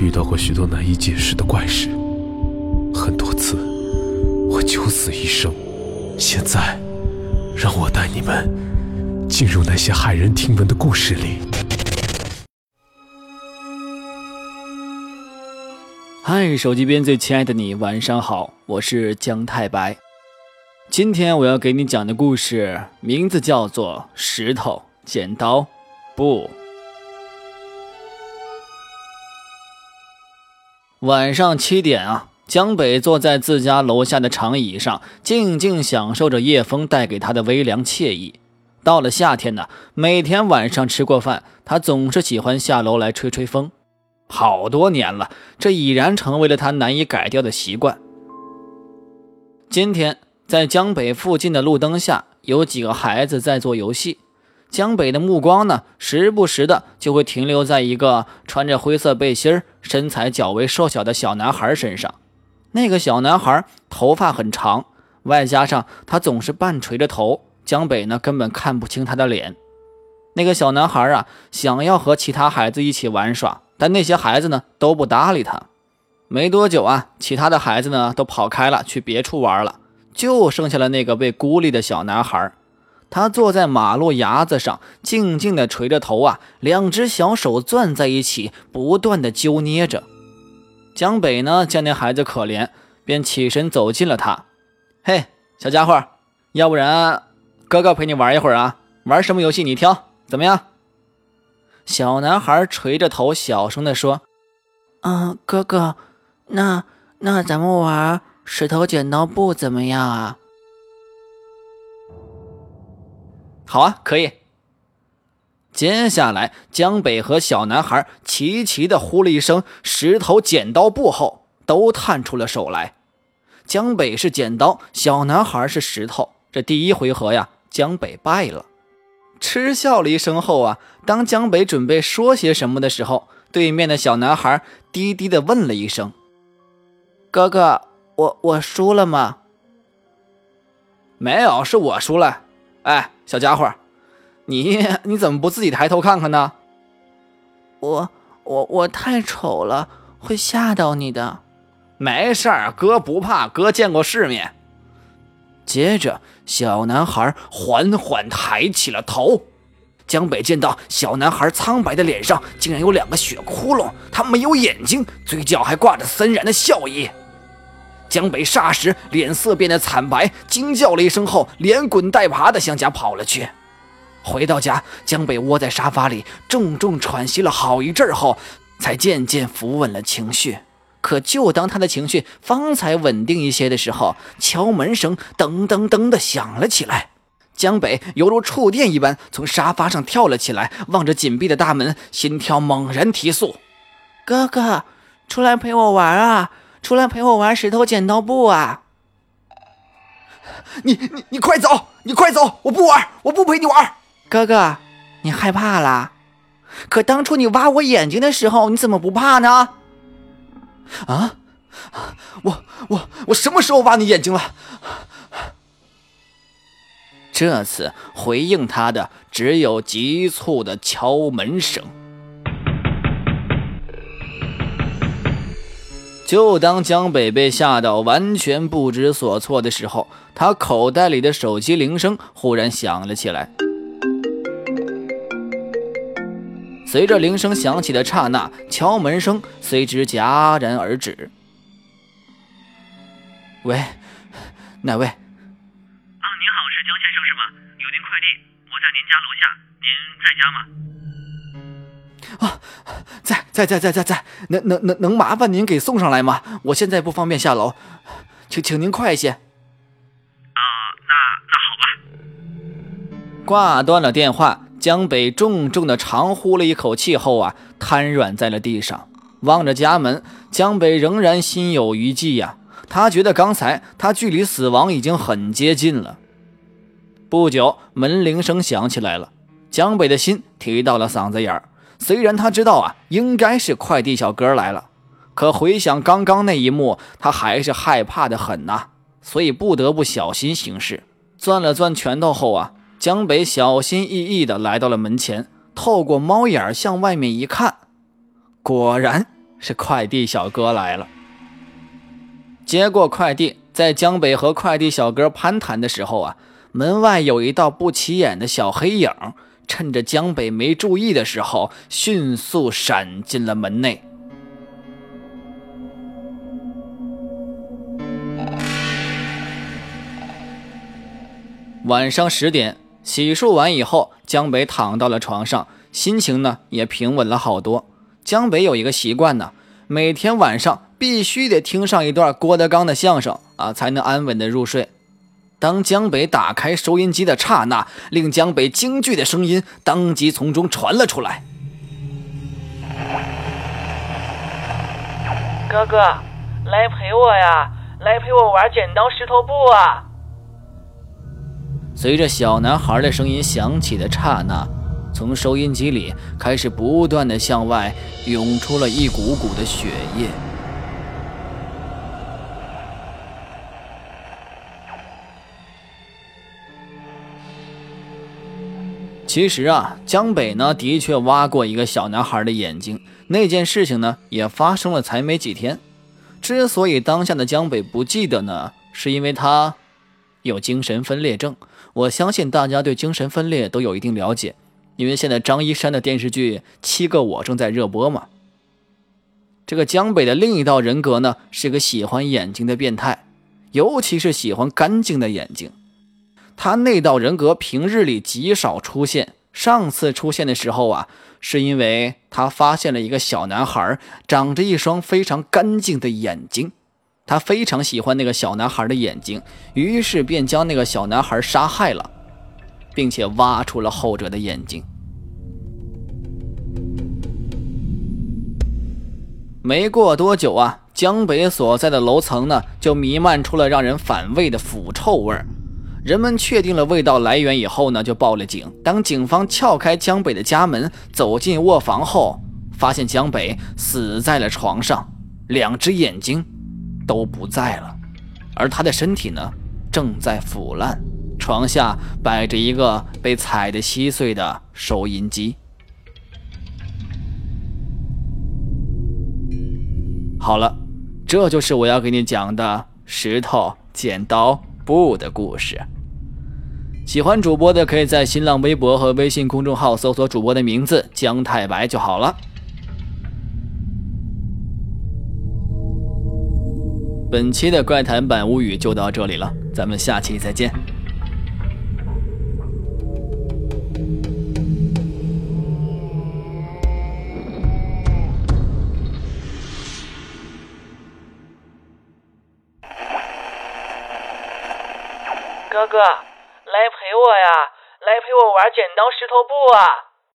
遇到过许多难以解释的怪事，很多次我九死一生。现在，让我带你们进入那些骇人听闻的故事里。嗨，手机边最亲爱的你，晚上好，我是姜太白。今天我要给你讲的故事名字叫做《石头剪刀布》。晚上七点啊，江北坐在自家楼下的长椅上，静静享受着夜风带给他的微凉惬意。到了夏天呢，每天晚上吃过饭，他总是喜欢下楼来吹吹风。好多年了，这已然成为了他难以改掉的习惯。今天在江北附近的路灯下，有几个孩子在做游戏。江北的目光呢，时不时的就会停留在一个穿着灰色背心身材较为瘦小的小男孩身上。那个小男孩头发很长，外加上他总是半垂着头，江北呢根本看不清他的脸。那个小男孩啊，想要和其他孩子一起玩耍，但那些孩子呢都不搭理他。没多久啊，其他的孩子呢都跑开了，去别处玩了，就剩下了那个被孤立的小男孩。他坐在马路牙子上，静静地垂着头啊，两只小手攥在一起，不断地揪捏着。江北呢，见那孩子可怜，便起身走近了他。嘿，小家伙，要不然哥哥陪你玩一会儿啊？玩什么游戏你挑，怎么样？小男孩垂着头，小声地说：“嗯，哥哥，那那咱们玩石头剪刀布怎么样啊？”好啊，可以。接下来，江北和小男孩齐齐的呼了一声“石头剪刀布”后，都探出了手来。江北是剪刀，小男孩是石头。这第一回合呀，江北败了。嗤笑了一声后啊，当江北准备说些什么的时候，对面的小男孩低低的问了一声：“哥哥，我我输了吗？”“没有，是我输了。”哎，小家伙，你你怎么不自己抬头看看呢？我我我太丑了，会吓到你的。没事儿，哥不怕，哥见过世面。接着，小男孩缓缓抬起了头。江北见到小男孩苍白的脸上竟然有两个血窟窿，他没有眼睛，嘴角还挂着森然的笑意。江北霎时脸色变得惨白，惊叫了一声后，连滚带爬的向家跑了去。回到家，江北窝在沙发里，重重喘息了好一阵后，才渐渐扶稳了情绪。可就当他的情绪方才稳定一些的时候，敲门声噔噔噔的响了起来。江北犹如触电一般从沙发上跳了起来，望着紧闭的大门，心跳猛然提速。哥哥，出来陪我玩啊！出来陪我玩石头剪刀布啊！你你你快走！你快走！我不玩，我不陪你玩。哥哥，你害怕了？可当初你挖我眼睛的时候，你怎么不怕呢？啊！我我我什么时候挖你眼睛了？这次回应他的只有急促的敲门声。就当江北被吓到完全不知所措的时候，他口袋里的手机铃声忽然响了起来。随着铃声响起的刹那，敲门声随之戛然而止。喂，哪位？啊，您好，是江先生是吗？有您快递，我在您家楼下，您在家吗？啊，在在在在在在，能能能能麻烦您给送上来吗？我现在不方便下楼，请请您快些。啊，那那好吧。挂断了电话，江北重重的长呼了一口气后啊，瘫软在了地上，望着家门，江北仍然心有余悸呀。他觉得刚才他距离死亡已经很接近了。不久，门铃声响起来了，江北的心提到了嗓子眼儿。虽然他知道啊，应该是快递小哥来了，可回想刚刚那一幕，他还是害怕的很呐，所以不得不小心行事。攥了攥拳头后啊，江北小心翼翼地来到了门前，透过猫眼向外面一看，果然是快递小哥来了。接过快递，在江北和快递小哥攀谈的时候啊，门外有一道不起眼的小黑影，趁着江北没注意的时候，迅速闪进了门内。晚上十点，洗漱完以后，江北躺到了床上，心情呢也平稳了好多。江北有一个习惯呢，每天晚上必须得听上一段郭德纲的相声啊，才能安稳的入睡。当江北打开收音机的刹那，令江北惊惧的声音当即从中传了出来：“哥哥，来陪我呀，来陪我玩剪刀石头布啊！”随着小男孩的声音响起的刹那，从收音机里开始不断的向外涌出了一股股的血液。其实啊，江北呢的确挖过一个小男孩的眼睛，那件事情呢也发生了才没几天。之所以当下的江北不记得呢，是因为他有精神分裂症。我相信大家对精神分裂都有一定了解，因为现在张一山的电视剧《七个我》正在热播嘛。这个江北的另一道人格呢，是个喜欢眼睛的变态，尤其是喜欢干净的眼睛。他那道人格平日里极少出现，上次出现的时候啊，是因为他发现了一个小男孩长着一双非常干净的眼睛。他非常喜欢那个小男孩的眼睛，于是便将那个小男孩杀害了，并且挖出了后者的眼睛。没过多久啊，江北所在的楼层呢就弥漫出了让人反胃的腐臭味儿。人们确定了味道来源以后呢，就报了警。当警方撬开江北的家门，走进卧房后，发现江北死在了床上，两只眼睛。都不在了，而他的身体呢，正在腐烂。床下摆着一个被踩得稀碎的收音机。好了，这就是我要给你讲的石头剪刀布的故事。喜欢主播的，可以在新浪微博和微信公众号搜索主播的名字“姜太白”就好了。本期的怪谈版物语就到这里了，咱们下期再见。哥哥，来陪我呀，来陪我玩剪刀石头布啊！